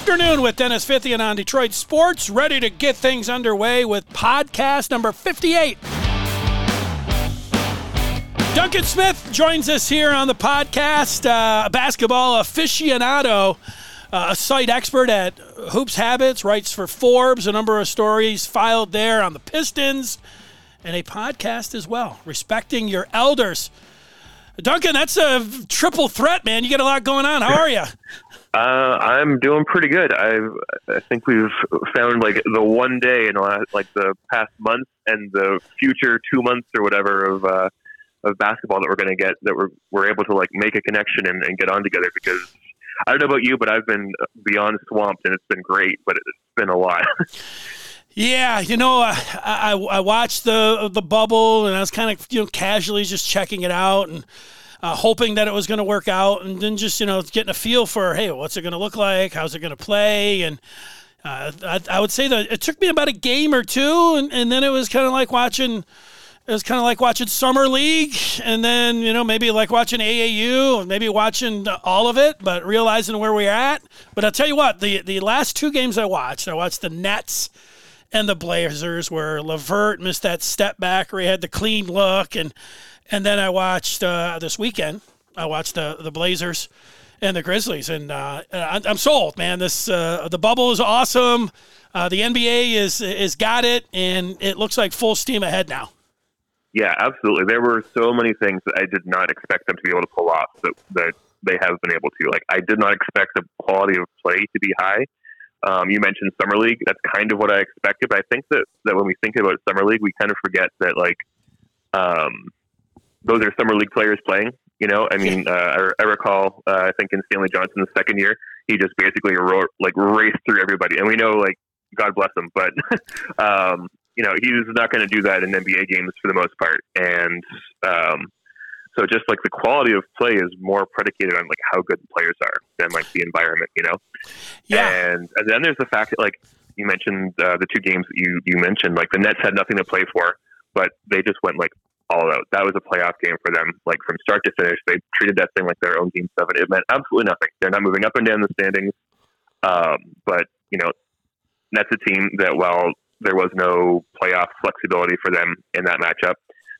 afternoon with Dennis Fithian on Detroit Sports, ready to get things underway with podcast number 58. Duncan Smith joins us here on the podcast, uh, basketball aficionado, uh, a site expert at Hoops Habits, writes for Forbes, a number of stories filed there on the Pistons, and a podcast as well, Respecting Your Elders. Duncan, that's a triple threat, man. You get a lot going on. How are you? Uh, I'm doing pretty good. I I think we've found like the one day in the last, like the past month and the future two months or whatever of uh, of basketball that we're going to get that we're we're able to like make a connection and, and get on together because I don't know about you, but I've been beyond swamped and it's been great, but it's been a lot. Yeah, you know, uh, I, I watched the the bubble and I was kind of you know casually just checking it out and uh, hoping that it was going to work out, and then just you know getting a feel for hey, what's it going to look like? How's it going to play? And uh, I, I, would say that it took me about a game or two, and, and then it was kind of like watching. It was kind of like watching summer league, and then you know maybe like watching AAU, and maybe watching all of it, but realizing where we're at. But I'll tell you what, the the last two games I watched, I watched the Nets and the Blazers where LeVert missed that step back where he had the clean look and and then I watched uh, this weekend I watched the the Blazers and the Grizzlies. And uh, I'm sold man. This uh, the bubble is awesome. Uh, the NBA is is got it. And it looks like full steam ahead now. Yeah absolutely. There were so many things that I did not expect them to be able to pull off that, that they have been able to. Like I did not expect the quality of play to be high. Um, you mentioned summer league. That's kind of what I expected. But I think that, that when we think about summer league, we kind of forget that like um, those are summer league players playing. You know, I mean, uh, I, I recall uh, I think in Stanley Johnson's second year, he just basically ro- like raced through everybody, and we know like God bless him, but um, you know he's not going to do that in NBA games for the most part, and um, so just like the quality of play is more predicated on like how good the players are than like the environment, you know. Yeah. And, and then there's the fact that like you mentioned uh, the two games that you you mentioned, like the Nets had nothing to play for, but they just went like all out. That was a playoff game for them, like from start to finish. They treated that thing like their own game seven. It meant absolutely nothing. They're not moving up and down the standings. Um, but you know, that's a team that while there was no playoff flexibility for them in that matchup,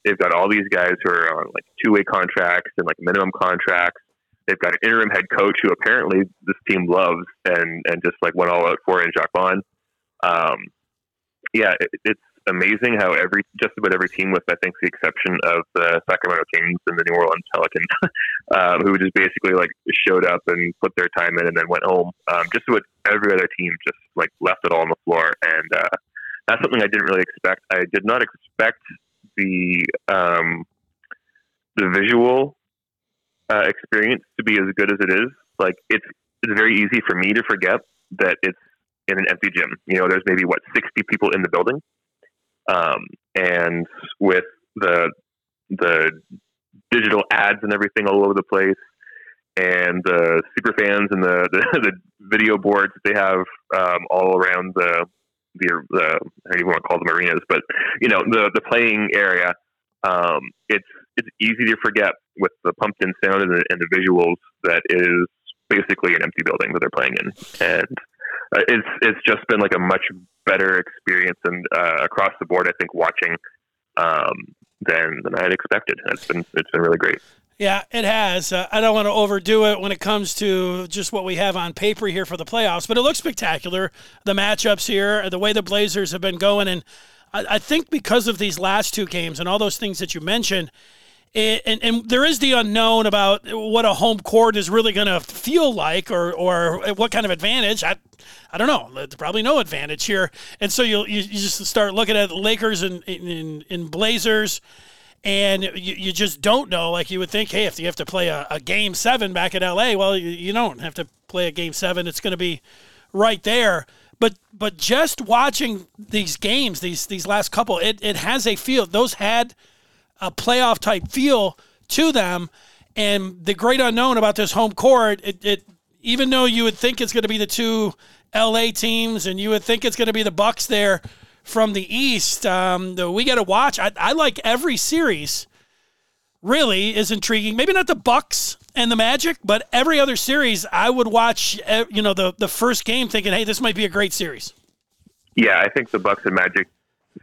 They've got all these guys who are on like two way contracts and like minimum contracts. They've got an interim head coach who apparently this team loves and and just like went all out for in Jacque Vaughn. Um, yeah, it, it's amazing how every just about every team, with I think the exception of the Sacramento Kings and the New Orleans Pelicans, um, who just basically like showed up and put their time in and then went home. Um, just about every other team just like left it all on the floor, and uh, that's something I didn't really expect. I did not expect the um, the visual uh, experience to be as good as it is. Like it's it's very easy for me to forget that it's in an empty gym. You know, there's maybe what sixty people in the building, um, and with the the digital ads and everything all over the place, and the super fans and the the, the video boards that they have um, all around the the, the I don't even want to call them arenas, but you know the the playing area. Um, it's it's easy to forget with the pumped in sound and the, and the visuals that is basically an empty building that they're playing in, and uh, it's it's just been like a much better experience and uh, across the board. I think watching um, than than I had expected. It's been it's been really great. Yeah, it has. Uh, I don't want to overdo it when it comes to just what we have on paper here for the playoffs, but it looks spectacular. The matchups here, the way the Blazers have been going, and I, I think because of these last two games and all those things that you mentioned, it, and, and there is the unknown about what a home court is really going to feel like, or or what kind of advantage. I, I don't know. There's probably no advantage here, and so you you just start looking at Lakers and in, in Blazers and you, you just don't know. Like you would think, hey, if you have to play a, a game seven back in LA, well, you, you don't have to play a game seven. It's going to be right there. But but just watching these games, these these last couple, it, it has a feel. Those had a playoff type feel to them. And the great unknown about this home court, it, it even though you would think it's going to be the two LA teams and you would think it's going to be the Bucks there from the East. Um, we got to watch. I, I like every series. Really is intriguing. Maybe not the Bucks and the Magic, but every other series I would watch. eh, You know, the the first game, thinking, "Hey, this might be a great series." Yeah, I think the Bucks and Magic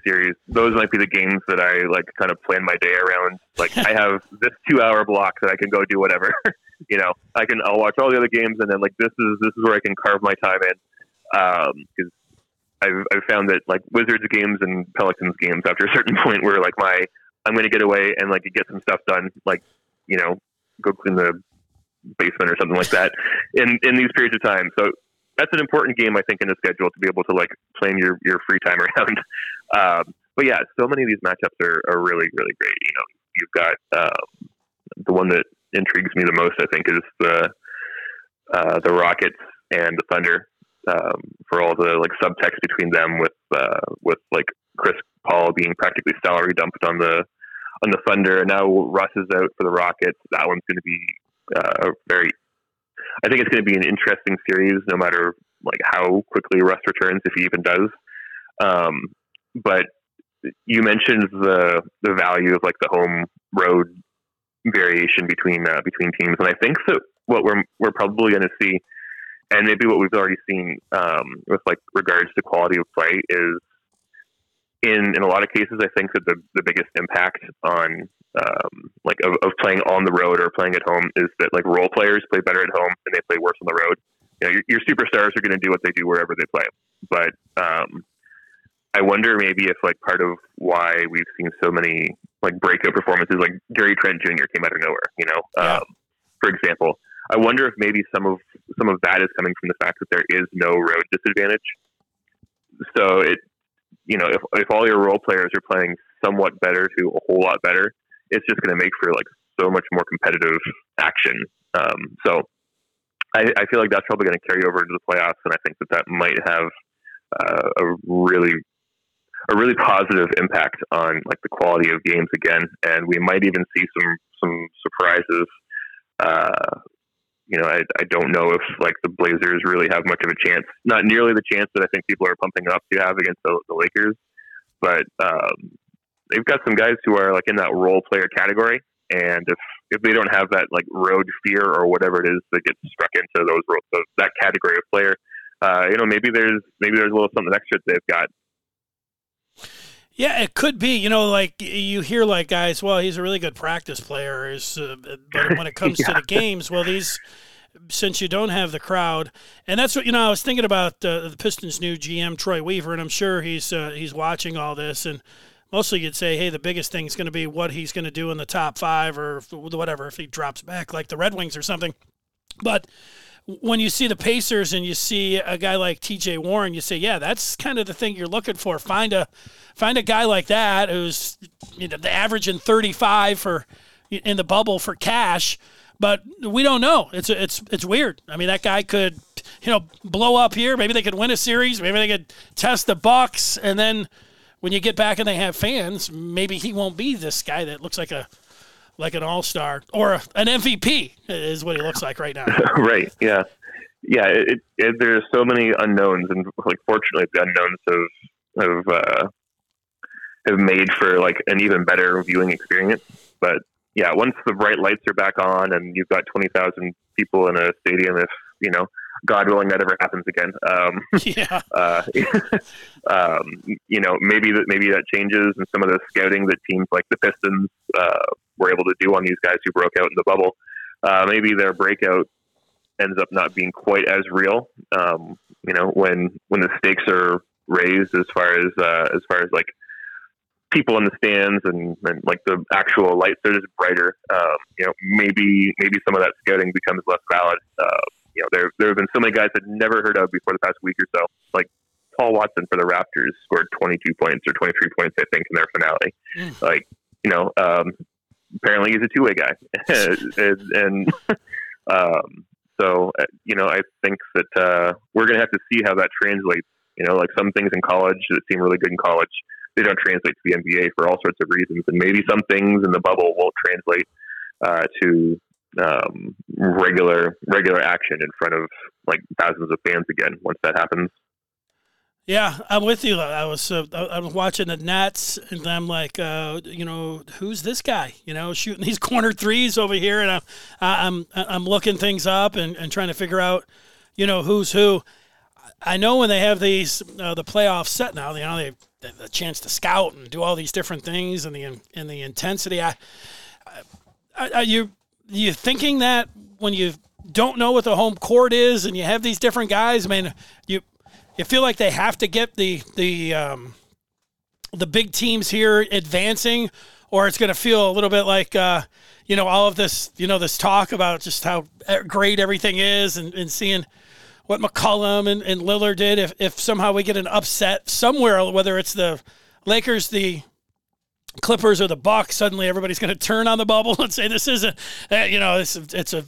series, those might be the games that I like kind of plan my day around. Like I have this two hour block that I can go do whatever. you know, I can I'll watch all the other games and then like this is this is where I can carve my time in. Um, because I've I've found that like Wizards games and Pelicans games after a certain point where like my I'm gonna get away and like get some stuff done, like, you know, go clean the basement or something like that in in these periods of time. So that's an important game, I think, in the schedule to be able to like plan your, your free time around. Um, but yeah, so many of these matchups are, are really, really great. You know, you've got um, the one that intrigues me the most, I think, is the uh, the Rockets and the Thunder um, for all the like subtext between them with uh, with like Chris Paul being practically salary dumped on the on the Thunder, and now Russ is out for the Rockets. That one's going to be uh, very I think it's going to be an interesting series, no matter like how quickly Russ returns, if he even does. Um, but you mentioned the the value of like the home road variation between uh, between teams, and I think that what we're we're probably going to see, and maybe what we've already seen um, with like regards to quality of play is. In, in a lot of cases, I think that the, the biggest impact on um, like of, of playing on the road or playing at home is that like role players play better at home and they play worse on the road. You know, your, your superstars are going to do what they do wherever they play. But um, I wonder maybe if like part of why we've seen so many like breakout performances, like Gary Trent Jr. came out of nowhere. You know, Yeah. um, for example, I wonder if maybe some of some of that is coming from the fact that there is no road disadvantage. So it, you know, if if all your role players are playing somewhat better to a whole lot better, it's just going to make for like so much more competitive action. Um, so I, I feel like that's probably going to carry over into the playoffs, and I think that that might have uh, a really a really positive impact on like the quality of games again, and we might even see some some surprises. Uh, you know, I, I don't know if like the Blazers really have much of a chance. Not nearly the chance that I think people are pumping up to have against the, the Lakers, but um, they've got some guys who are like in that role player category. And if if they don't have that like road fear or whatever it is that gets struck into those those- that category of player, uh, you know, maybe there's maybe there's a little something extra that they've got. Yeah, it could be. You know, like you hear like guys, well, he's a really good practice player. Is uh, but when it comes to the games, well, these since you don't have the crowd, and that's what you know. I was thinking about uh, the Pistons' new GM Troy Weaver, and I'm sure he's uh, he's watching all this, and mostly you'd say, hey, the biggest thing is going to be what he's going to do in the top five or whatever if he drops back like the Red Wings or something. But when you see the Pacers and you see a guy like T.J. Warren, you say, yeah, that's kind of the thing you're looking for. Find a find a guy like that who's you know the average in 35 for in the bubble for cash. But we don't know. It's it's it's weird. I mean, that guy could you know blow up here. Maybe they could win a series. Maybe they could test the Bucks, and then when you get back and they have fans, maybe he won't be this guy that looks like a like an all star or an MVP is what he looks like right now. right. Yeah. Yeah. It, it, there's so many unknowns, and like fortunately, the unknowns have have uh, have made for like an even better viewing experience. But yeah, once the bright lights are back on, and you've got twenty thousand people in a stadium, if you know, God willing, that ever happens again. Um, yeah. uh, um, you know, maybe that maybe that changes, and some of the scouting that teams like the Pistons uh, were able to do on these guys who broke out in the bubble, uh, maybe their breakout ends up not being quite as real. Um, you know, when when the stakes are raised as far as uh, as far as like people in the stands and, and like the actual lights are just brighter. Um, you know, maybe maybe some of that scouting becomes less valid. Uh, there there have been so many guys I'd never heard of before the past week or so. Like Paul Watson for the Raptors scored 22 points or 23 points, I think, in their finale. Mm. Like, you know, um, apparently he's a two way guy, and, and um, so uh, you know, I think that uh, we're going to have to see how that translates. You know, like some things in college that seem really good in college, they don't translate to the NBA for all sorts of reasons, and maybe some things in the bubble won't translate uh, to um, regular regular action in front of like thousands of fans again once that happens. Yeah, I'm with you. I was uh, I was watching the Nets, and I'm like, uh, you know, who's this guy? You know, shooting these corner threes over here, and I'm I'm I'm looking things up and, and trying to figure out, you know, who's who. I know when they have these uh, the playoffs set now, you know, they have the chance to scout and do all these different things and the and the intensity. I, I, are you you thinking that when you don't know what the home court is and you have these different guys? I mean, you you feel like they have to get the the um, the big teams here advancing, or it's going to feel a little bit like uh, you know all of this you know this talk about just how great everything is and, and seeing what McCollum and, and Lillard did. If if somehow we get an upset somewhere, whether it's the Lakers, the Clippers, or the Bucks, suddenly everybody's going to turn on the bubble and say this isn't uh, you know it's it's a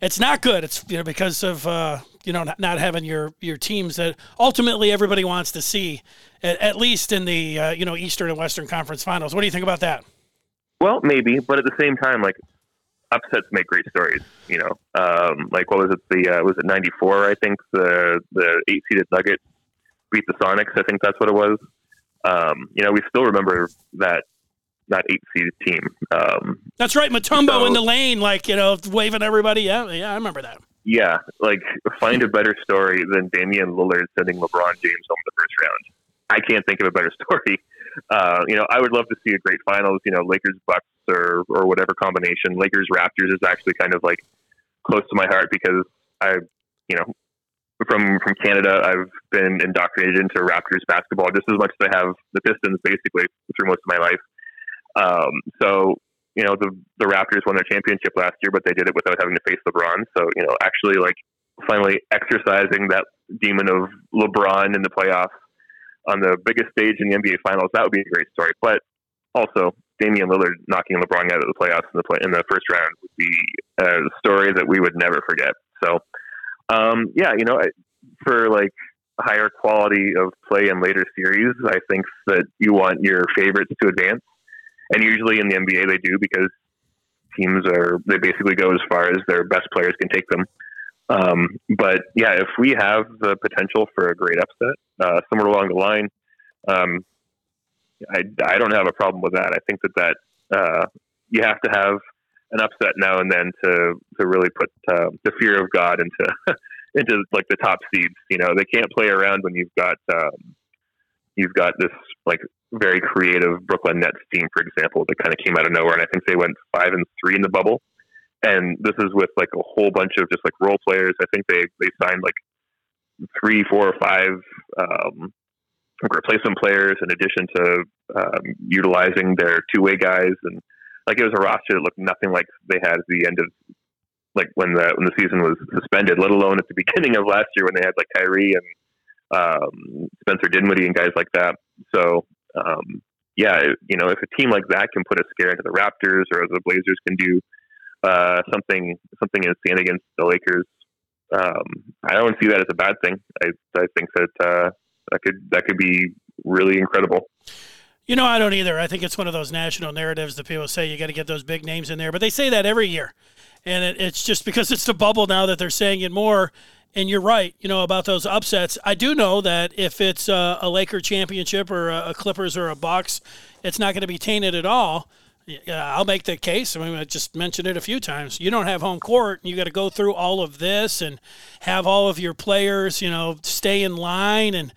it's not good. It's you know because of uh, you know not, not, having your your teams that ultimately everybody wants to see at, at least in the uh, you know Eastern and Western Conference Finals. What do you think about that? Well, maybe, but at the same time, like upsets make great stories. You know, um, like what was it? The uh, was it '94? I think the the eight seeded Nuggets beat the Sonics. I think that's what it was. Um, you know, we still remember that that eight seeded team. Um, that's right, Mutombo so, in the lane, like you know, waving everybody. Yeah, yeah, I remember that. Yeah, like find a better story than Damian Lillard sending LeBron James home the first round. I can't think of a better story. Uh, you know, I would love to see a great finals. You know, Lakers Bucks or or whatever combination. Lakers Raptors is actually kind of like close to my heart because I, you know, from from Canada, I've been indoctrinated into Raptors basketball just as much as I have the Pistons, basically through most of my life. Um, so you know, the the Raptors won their championship last year, but they did it without having to face LeBron. So you know, actually, like finally exercising that demon of LeBron in the playoffs on the biggest stage in the NBA Finals, that would be a great story. But also, Damian Lillard knocking LeBron out of the playoffs in the play, in the first round would be a story that we would never forget. So, um, yeah, you know, for like higher quality of play in later series, I think that you want your favorites to advance, and usually in the NBA they do because teams are they basically go as far as their best players can take them. Um, but yeah, if we have the potential for a great upset uh, somewhere along the line, um, I, I don't have a problem with that. I think that that uh, you have to have an upset now and then to to really put uh, the fear of God into into like the top seeds. You know, they can't play around when you've got um, you've got this like very creative Brooklyn Nets team, for example, that kind of came out of nowhere, and I think they went five and three in the bubble. And this is with like a whole bunch of just like role players. I think they they signed like three, four, or five um, replacement players in addition to um, utilizing their two way guys. And like it was a roster that looked nothing like they had at the end of like when the when the season was suspended, let alone at the beginning of last year when they had like Kyrie and um, Spencer Dinwiddie and guys like that. So um, yeah, you know, if a team like that can put a scare into the Raptors or the Blazers can do uh, something something insane against the Lakers, um, I don't see that as a bad thing. I I think that uh, that could that could be really incredible. You know, I don't either. I think it's one of those national narratives that people say you got to get those big names in there, but they say that every year, and it, it's just because it's the bubble now that they're saying it more. And you're right, you know about those upsets. I do know that if it's a, a Laker championship or a, a Clippers or a Bucks, it's not going to be tainted at all. Yeah, I'll make the case. I mean, I just mentioned it a few times. You don't have home court. and You got to go through all of this and have all of your players, you know, stay in line and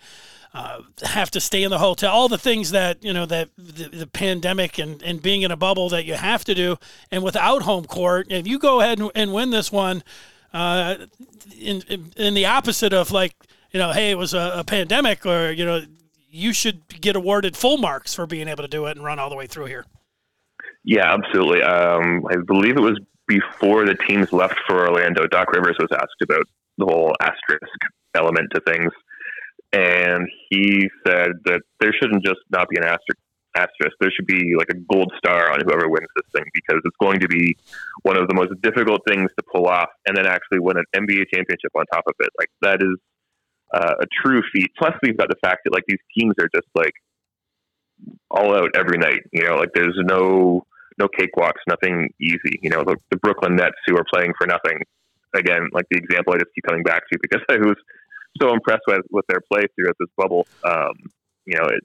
uh, have to stay in the hotel. All the things that you know that the, the, pandemic and, and being in a bubble that you have to do. And without home court, if you go ahead and, and win this one, uh, in, in, in the opposite of like you know, hey, it was a, a pandemic, or you know, you should get awarded full marks for being able to do it and run all the way through here. Yeah, absolutely. Um, I believe it was before the teams left for Orlando. Doc Rivers was asked about the whole asterisk element to things, and he said that there shouldn't just not be an asterisk. Asterisk. There should be like a gold star on whoever wins this thing because it's going to be one of the most difficult things to pull off, and then actually win an NBA championship on top of it. Like that is uh, a true feat. Plus, we've got the fact that like these teams are just like all out every night. You know, like there's no no cakewalks, nothing easy. You know, the, the Brooklyn Nets who are playing for nothing. Again, like the example I just keep coming back to because I was so impressed with with their play throughout this bubble. Um, you know, it,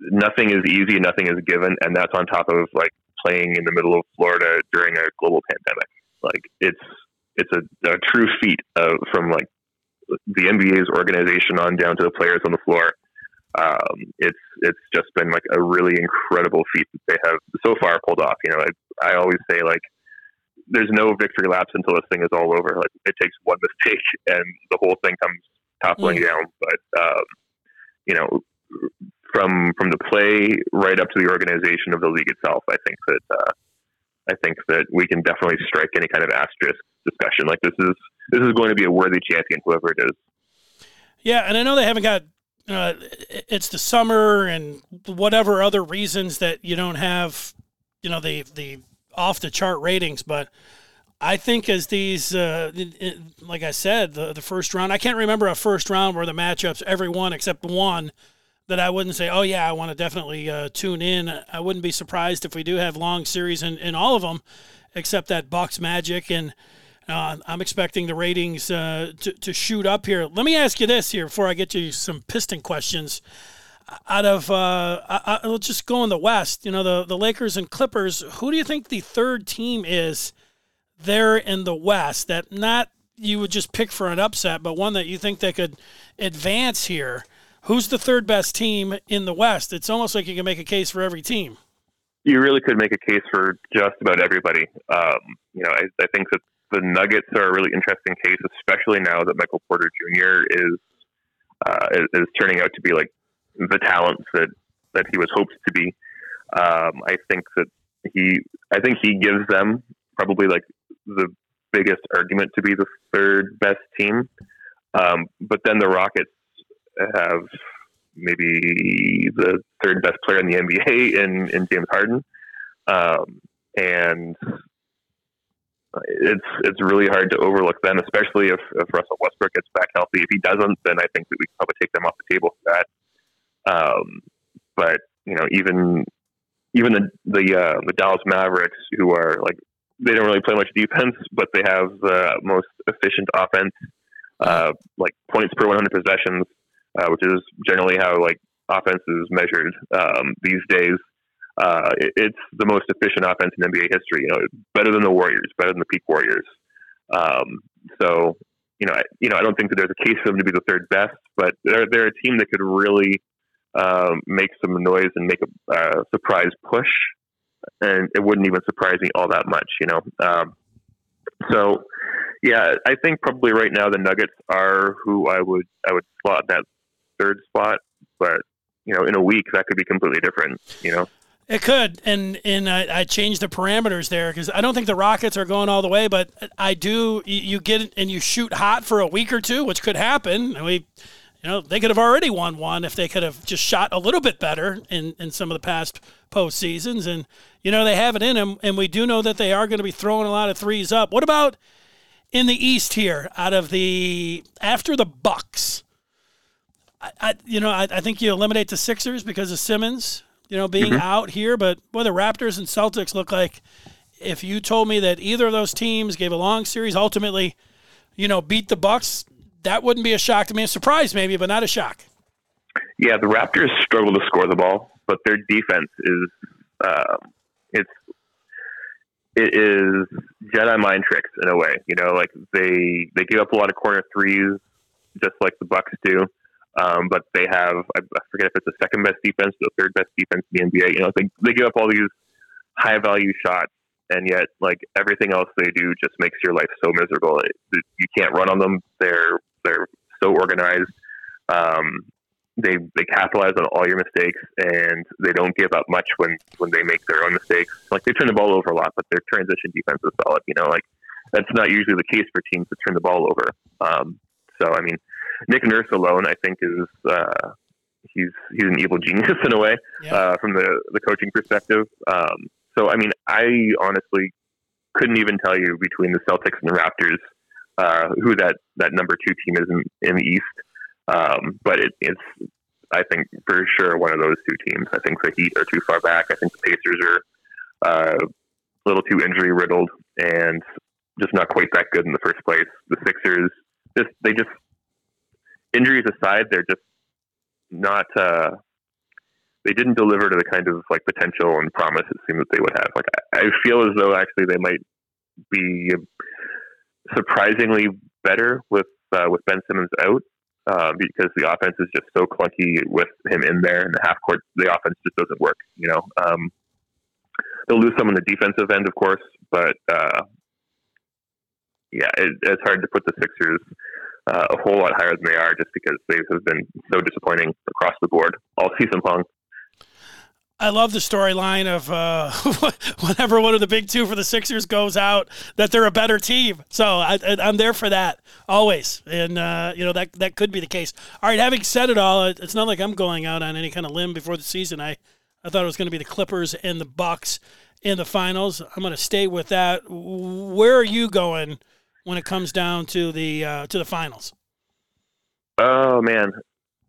nothing is easy, nothing is given, and that's on top of like playing in the middle of Florida during a global pandemic. Like it's it's a, a true feat uh, from like the NBA's organization on down to the players on the floor. Um, it's it's just been like a really incredible feat that they have so far pulled off. You know, I, I always say like there's no victory laps until this thing is all over. Like it takes one mistake and the whole thing comes toppling mm. down. But um, you know, from from the play right up to the organization of the league itself, I think that uh, I think that we can definitely strike any kind of asterisk discussion. Like this is this is going to be a worthy champion, whoever it is. Yeah, and I know they haven't got. Uh, it's the summer and whatever other reasons that you don't have, you know, the the off the chart ratings, but I think as these, uh, like I said, the the first round, I can't remember a first round where the matchups every one except one that I wouldn't say, oh yeah, I want to definitely uh, tune in. I wouldn't be surprised if we do have long series in, in all of them, except that Bucks Magic, and uh, I'm expecting the ratings uh, to to shoot up here. Let me ask you this here before I get you some Piston questions. Out of uh, I, will just go in the West. You know the the Lakers and Clippers. Who do you think the third team is there in the West that not you would just pick for an upset, but one that you think they could advance here? Who's the third best team in the West? It's almost like you can make a case for every team. You really could make a case for just about everybody. Um, you know, I, I, think that the Nuggets are a really interesting case, especially now that Michael Porter Jr. is uh, is, is, turning out to be like the talent that that he was hoped to be. Um, I think that he, I think he gives them probably like the biggest argument to be the third best team. Um, but then the Rockets have maybe the third best player in the NBA in, in James Harden. Um, and it's it's really hard to overlook them, especially if, if Russell Westbrook gets back healthy. If he doesn't, then I think that we can probably take them off the table for that. Um, but you know, even even the the uh, the Dallas Mavericks, who are like they don't really play much defense, but they have the most efficient offense, uh, like points per 100 possessions uh, which is generally how like offense is measured um, these days. Uh, it, it's the most efficient offense in NBA history. You know, better than the Warriors, better than the peak Warriors. Um, so, you know, I, you know, I don't think that there's a case for them to be the third best, but they're they're a team that could really um, make some noise and make a uh, surprise push, and it wouldn't even surprise me all that much. You know, um, so yeah, I think probably right now the Nuggets are who I would I would slot that third spot, but you know, in a week that could be completely different. You know. It could, and and I, I changed the parameters there because I don't think the Rockets are going all the way, but I do. You, get and you shoot hot for a week or two, which could happen. And we, you know, they could have already won one if they could have just shot a little bit better in in some of the past post seasons, and you know they have it in them, and we do know that they are going to be throwing a lot of threes up. What about in the East here? Out of the after the Bucks, I, I, you know, I, I, think you eliminate the Sixers because of Simmons, you know, being mm-hmm. out here. But boy, the Raptors and Celtics look like if you told me that either of those teams gave a long series, ultimately, you know, beat the Bucks, that wouldn't be a shock to me. A surprise, maybe, but not a shock. Yeah, the Raptors struggle to score the ball, but their defense is uh, it's it is Jedi mind tricks in a way. You know, like they they give up a lot of corner threes, just like the Bucks do. Um, but they have, I forget if it's the second best defense, the third best defense in the NBA. You know, they, they give up all these high value shots, and yet, like, everything else they do just makes your life so miserable. It, you can't run on them. They're, they're so organized. Um, they, they capitalize on all your mistakes and they don't give up much when, when they make their own mistakes. Like they turn the ball over a lot, but their transition defense is solid. You know, like that's not usually the case for teams that turn the ball over. Um, so, I mean, Nick Nurse alone, I think, is uh, he's he's an evil genius in a way yeah. uh, from the the coaching perspective. Um, so, I mean, I honestly couldn't even tell you between the Celtics and the Raptors uh, who that that number two team is in, in the East. Um, but it, it's I think for sure one of those two teams. I think the Heat are too far back. I think the Pacers are uh, a little too injury riddled and just not quite that good in the first place. The Sixers just they just injuries aside, they're just not. Uh, they didn't deliver to the kind of like potential and promise it seemed that they would have. Like I, I feel as though actually they might be surprisingly better with uh, with Ben Simmons out uh, because the offense is just so clunky with him in there, and the half court the offense just doesn't work. You know, um, they'll lose some on the defensive end, of course, but uh, yeah, it, it's hard to put the Sixers uh, a whole lot higher than they are just because they have been so disappointing across the board all season long. I love the storyline of uh, whenever one of the big two for the Sixers goes out, that they're a better team. So I, am there for that always, and uh, you know that that could be the case. All right, having said it all, it's not like I'm going out on any kind of limb before the season. I I thought it was going to be the Clippers and the Bucks in the finals. I'm going to stay with that. Where are you going when it comes down to the uh, to the finals? Oh man,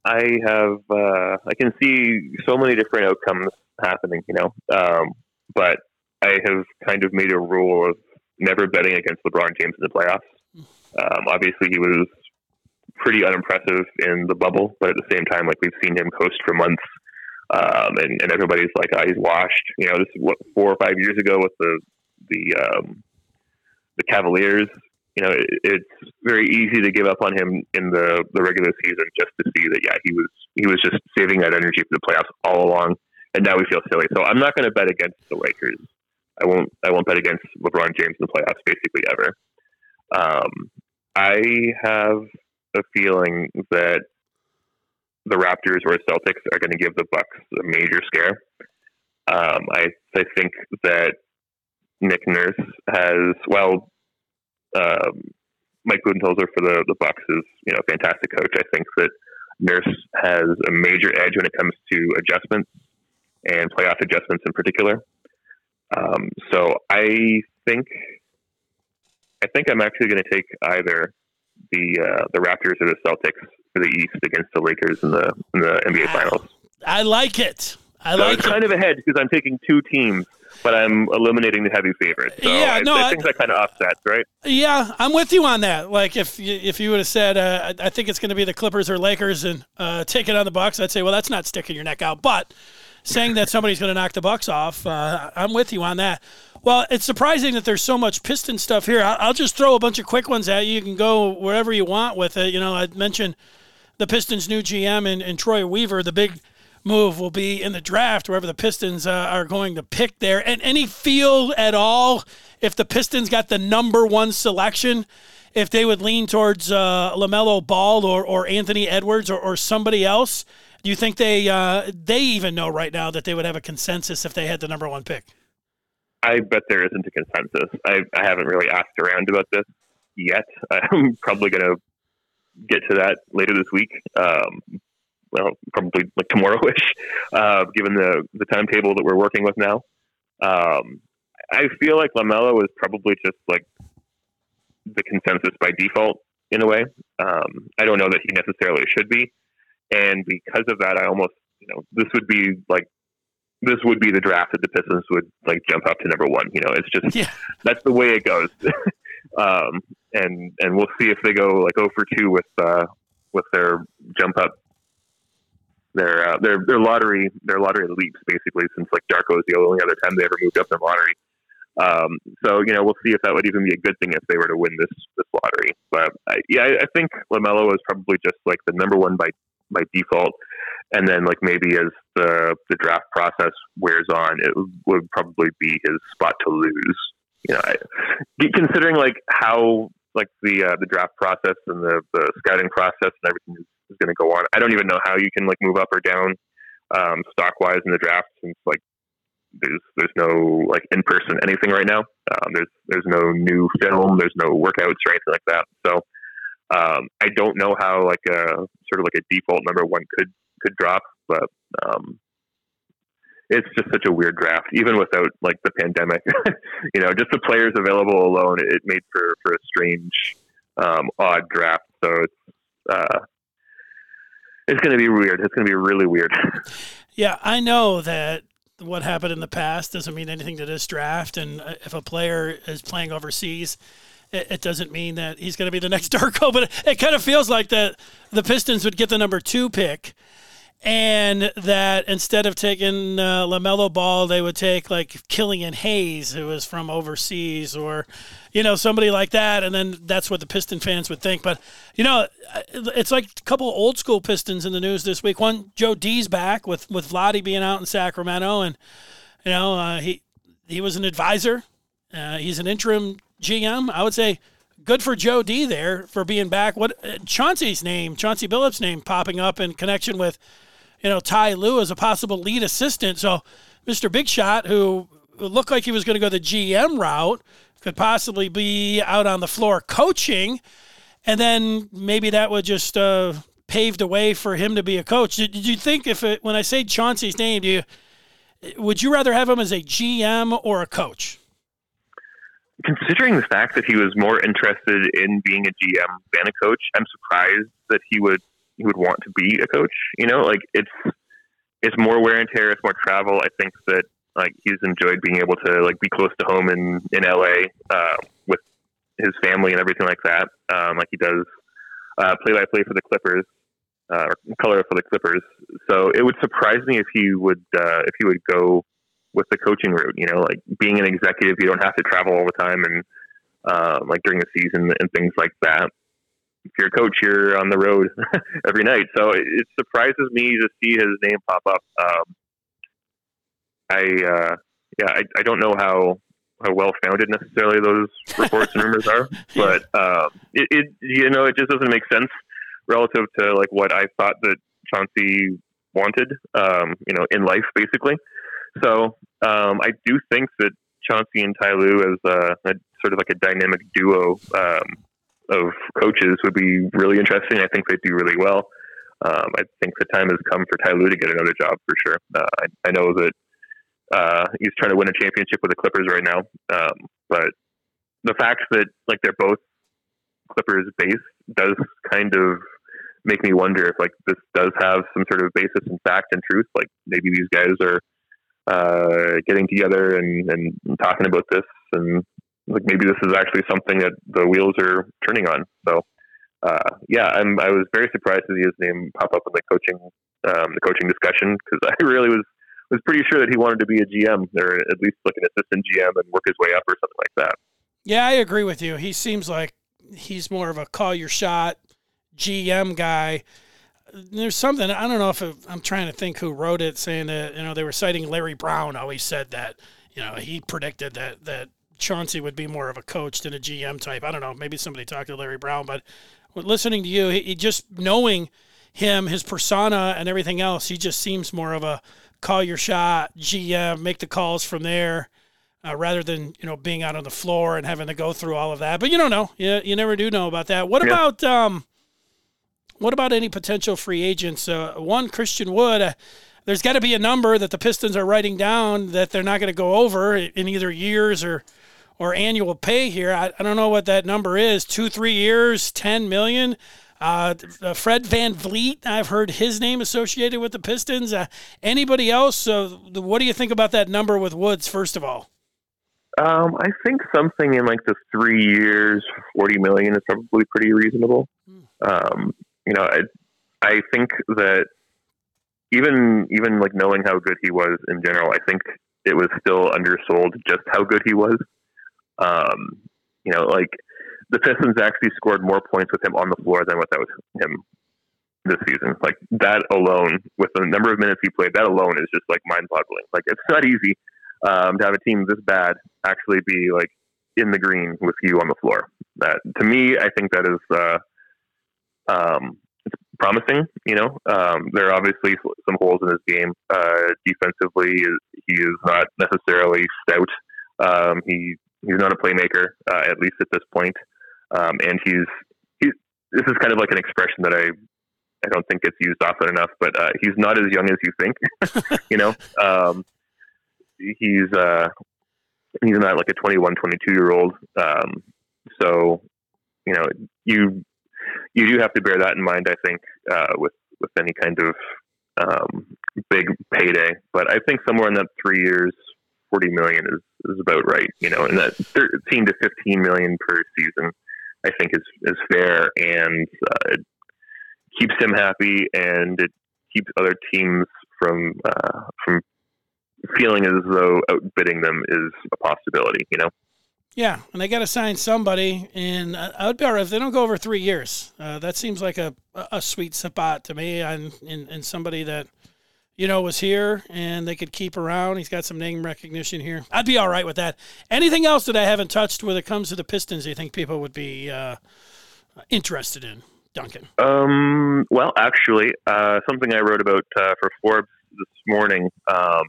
I have uh, I can see so many different outcomes happening, you know. Um, but I have kind of made a rule of never betting against LeBron James in the playoffs. Um, obviously, he was pretty unimpressive in the bubble, but at the same time, like we've seen him coast for months, um, and, and everybody's like, "Oh, he's washed." You know, this is what four or five years ago with the the um, the Cavaliers you know, it, it's very easy to give up on him in the, the regular season just to see that, yeah, he was he was just saving that energy for the playoffs all along, and now we feel silly. So I'm not going to bet against the Lakers. I won't. I won't bet against LeBron James in the playoffs, basically ever. Um, I have a feeling that the Raptors or Celtics are going to give the Bucks a major scare. Um, I I think that Nick Nurse has well um, Mike Budenholzer for the the Bucks is you know a fantastic coach. I think that Nurse has a major edge when it comes to adjustments and playoff adjustments in particular. Um, so I think I think I'm actually going to take either the uh, the Raptors or the Celtics for the East against the Lakers in the in the NBA Finals. I like it. I so like it's kind of ahead because I'm taking two teams but I'm eliminating the heavy favorites. So yeah, I, no, I think that kind of offsets, right? Yeah, I'm with you on that. Like if you, if you would have said, uh, I think it's going to be the Clippers or Lakers and uh, take it on the Bucks, I'd say, well, that's not sticking your neck out. But saying that somebody's going to knock the Bucks off, uh, I'm with you on that. Well, it's surprising that there's so much piston stuff here. I'll just throw a bunch of quick ones at you. You can go wherever you want with it. You know, I mentioned the Pistons' new GM and, and Troy Weaver, the big move will be in the draft, wherever the Pistons uh, are going to pick there. And any feel at all if the Pistons got the number one selection, if they would lean towards uh, LaMelo Ball or, or Anthony Edwards or, or somebody else? Do you think they uh, they even know right now that they would have a consensus if they had the number one pick? I bet there isn't a consensus. I, I haven't really asked around about this yet. I'm probably going to get to that later this week. Um, well, probably like tomorrowish, uh, given the the timetable that we're working with now. Um, I feel like LaMelo is probably just like the consensus by default in a way. Um, I don't know that he necessarily should be, and because of that, I almost you know this would be like this would be the draft that the Pistons would like jump up to number one. You know, it's just yeah. that's the way it goes. um, and and we'll see if they go like 0 for two with uh, with their jump up their uh, their their lottery their lottery leaps basically since like Darko is the only other time they ever moved up their lottery. Um, so you know we'll see if that would even be a good thing if they were to win this this lottery. But uh, yeah, I, I think LaMelo is probably just like the number one by by default, and then like maybe as the the draft process wears on, it would probably be his spot to lose. You know, I, considering like how like the uh, the draft process and the, the scouting process and everything is is going to go on. I don't even know how you can like move up or down um, stock wise in the draft since like there's there's no like in person anything right now. Um, there's there's no new film. There's no workouts or anything like that. So um, I don't know how like a sort of like a default number one could could drop, but um, it's just such a weird draft, even without like the pandemic. you know, just the players available alone, it made for for a strange, um, odd draft. So it's uh, it's going to be weird. It's going to be really weird. Yeah, I know that what happened in the past doesn't mean anything to this draft. And uh, if a player is playing overseas it, it doesn't mean that he's going to be the next Darko, but it, it kind of feels like that the Pistons would get the number two pick and that instead of taking uh, LaMelo Ball, they would take like Killian Hayes, who was from overseas, or you know somebody like that, and then that's what the Piston fans would think. But you know, it's like a couple old school Pistons in the news this week. One, Joe D's back with with Vlade being out in Sacramento, and you know uh, he he was an advisor. Uh, he's an interim GM. I would say good for Joe D there for being back. What uh, Chauncey's name, Chauncey Billups' name, popping up in connection with you know, Ty Lue as a possible lead assistant. So Mr. Big Shot, who looked like he was going to go the GM route, could possibly be out on the floor coaching. And then maybe that would just uh, pave the way for him to be a coach. Did, did you think if it, when I say Chauncey's name, do you, would you rather have him as a GM or a coach? Considering the fact that he was more interested in being a GM than a coach, I'm surprised that he would he would want to be a coach. You know, like it's it's more wear and tear, it's more travel. I think that like he's enjoyed being able to like be close to home in in LA uh, with his family and everything like that. Um, like he does play by play for the Clippers uh, or color for the Clippers. So it would surprise me if he would uh, if he would go with the coaching route. You know, like being an executive, you don't have to travel all the time and uh, like during the season and things like that if you're a coach, you're on the road every night. So it, it, surprises me to see his name pop up. Um, I uh, yeah, I, I don't know how how well founded necessarily those reports and rumors are, but um, it, it you know it just doesn't make sense relative to like what I thought that Chauncey wanted, um, you know, in life basically. So um, I do think that Chauncey and Ty Lue as a, a, sort of like a dynamic duo um, of coaches would be really interesting. I think they'd do really well. Um, I think the time has come for Ty Lue to get another job for sure. Uh, I, I, know that uh, he's trying to win a championship with the Clippers right now, um, but the fact that like they're both Clippers based does kind of make me wonder if like this does have some sort of basis in fact and truth. Like maybe these guys are uh, getting together and, and talking about this and like maybe this is actually something that the wheels are turning on. So, uh, yeah, I'm, I was very surprised to see his name pop up in the coaching um, the coaching discussion because I really was was pretty sure that he wanted to be a GM or at least like an assistant GM and work his way up or something like that. Yeah, I agree with you. He seems like he's more of a call your shot GM guy. There's something I don't know if it, I'm trying to think who wrote it, saying that you know they were citing Larry Brown. Always said that you know he predicted that that Chauncey would be more of a coach than a GM type. I don't know. Maybe somebody talked to Larry Brown, but listening to you, he, he just knowing him, his persona, and everything else, he just seems more of a call your shot, GM, make the calls from there, uh, rather than you know being out on the floor and having to go through all of that. But you don't know. You, you never do know about that. What yeah. about um, what about any potential free agents? Uh, one Christian Wood. Uh, there's got to be a number that the Pistons are writing down that they're not going to go over in either years or or annual pay here. I, I don't know what that number is. Two, three years, 10 million. Uh, uh, Fred VanVleet, I've heard his name associated with the Pistons. Uh, anybody else? So, what do you think about that number with Woods, first of all? Um, I think something in like the three years, 40 million is probably pretty reasonable. Hmm. Um, you know, I, I think that even, even like knowing how good he was in general, I think it was still undersold just how good he was. Um, you know, like the Pistons actually scored more points with him on the floor than without him this season. Like that alone, with the number of minutes he played, that alone is just like mind boggling. Like it's not easy um, to have a team this bad actually be like in the green with you on the floor. That to me, I think that is uh, um, it's promising. You know, um, there are obviously some holes in his game. Uh, defensively, he is not necessarily stout. Um, he He's not a playmaker, uh, at least at this point. Um, and he's, he's, this is kind of like an expression that I, I don't think gets used often enough, but uh, he's not as young as you think, you know? Um, he's, uh, he's not like a 21, 22 year old. Um, so, you know, you, you do have to bear that in mind, I think, uh, with, with any kind of um, big payday. But I think somewhere in that three years, 40 million is, is about right. You know, and that 13 to 15 million per season, I think is is fair and uh, it keeps him happy and it keeps other teams from uh, from feeling as though outbidding them is a possibility. You know. Yeah, and they got to sign somebody, and I would be all right if they don't go over three years. Uh, that seems like a a sweet spot to me, and and somebody that you know was here and they could keep around. He's got some name recognition here. I'd be all right with that. Anything else that I haven't touched when it comes to the Pistons? You think people would be uh, interested in, Duncan? Um, well, actually, uh, something I wrote about uh, for Forbes this morning. Um,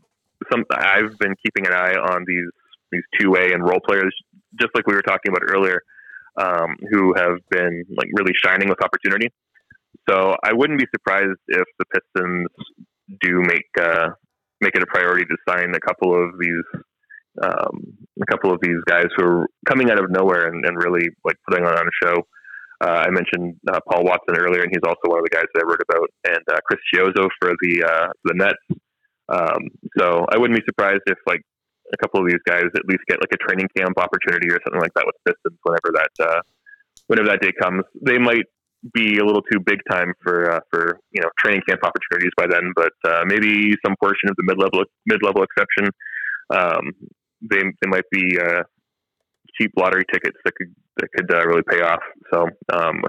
some I've been keeping an eye on these these two way and role players just like we were talking about earlier, um, who have been like really shining with opportunity. So I wouldn't be surprised if the Pistons do make uh, make it a priority to sign a couple of these um, a couple of these guys who are coming out of nowhere and, and really like putting on a show. Uh, I mentioned uh, Paul Watson earlier, and he's also one of the guys that I wrote about, and uh, Chris Chiozza for the uh, the Nets. Um, so I wouldn't be surprised if like a couple of these guys at least get like a training camp opportunity or something like that with Pistons whenever that uh, whenever that day comes. They might be a little too big time for uh, for you know training camp opportunities by then, but uh, maybe some portion of the mid level mid level exception. Um, they they might be uh, cheap lottery tickets that could that could uh, really pay off. So um,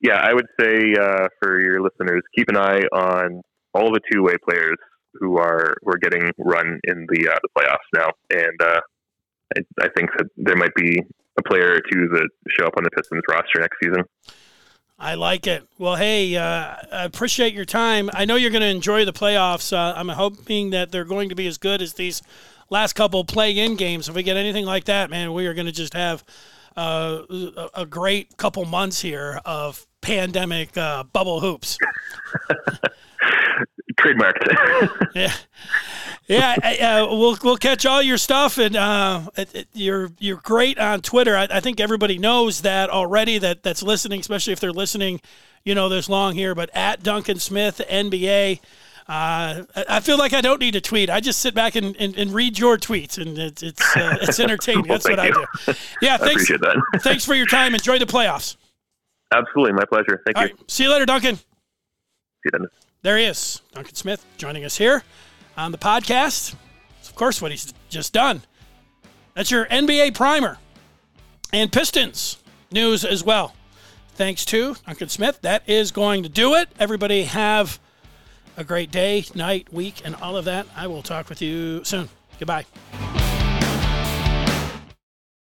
yeah, I would say uh, for your listeners, keep an eye on all the two way players who are who are getting run in the uh, the playoffs now, and I, I, think that there might be a player or two that show up on the Pistons roster next season. I like it. Well, hey, uh, I appreciate your time. I know you're going to enjoy the playoffs. Uh, I'm hoping that they're going to be as good as these last couple play-in games. If we get anything like that, man, we are going to just have uh, a great couple months here of pandemic uh, bubble hoops. trademarked. yeah, yeah. Uh, we'll we'll catch all your stuff, and uh, it, it, you're you're great on Twitter. I, I, think everybody knows that already. That that's listening, especially if they're listening, you know, this long here. But at Duncan Smith NBA. Uh, I feel like I don't need to tweet. I just sit back and, and, and read your tweets, and it's it's, uh, it's entertaining. well, That's what you. I do. Yeah, thanks. thanks for your time. Enjoy the playoffs. Absolutely, my pleasure. Thank All you. Right. See you later, Duncan. See you, Dennis. There he is, Duncan Smith, joining us here on the podcast. It's of course, what he's just done. That's your NBA primer and Pistons news as well. Thanks to Duncan Smith. That is going to do it. Everybody have a great day, night, week, and all of that. I will talk with you soon. Goodbye.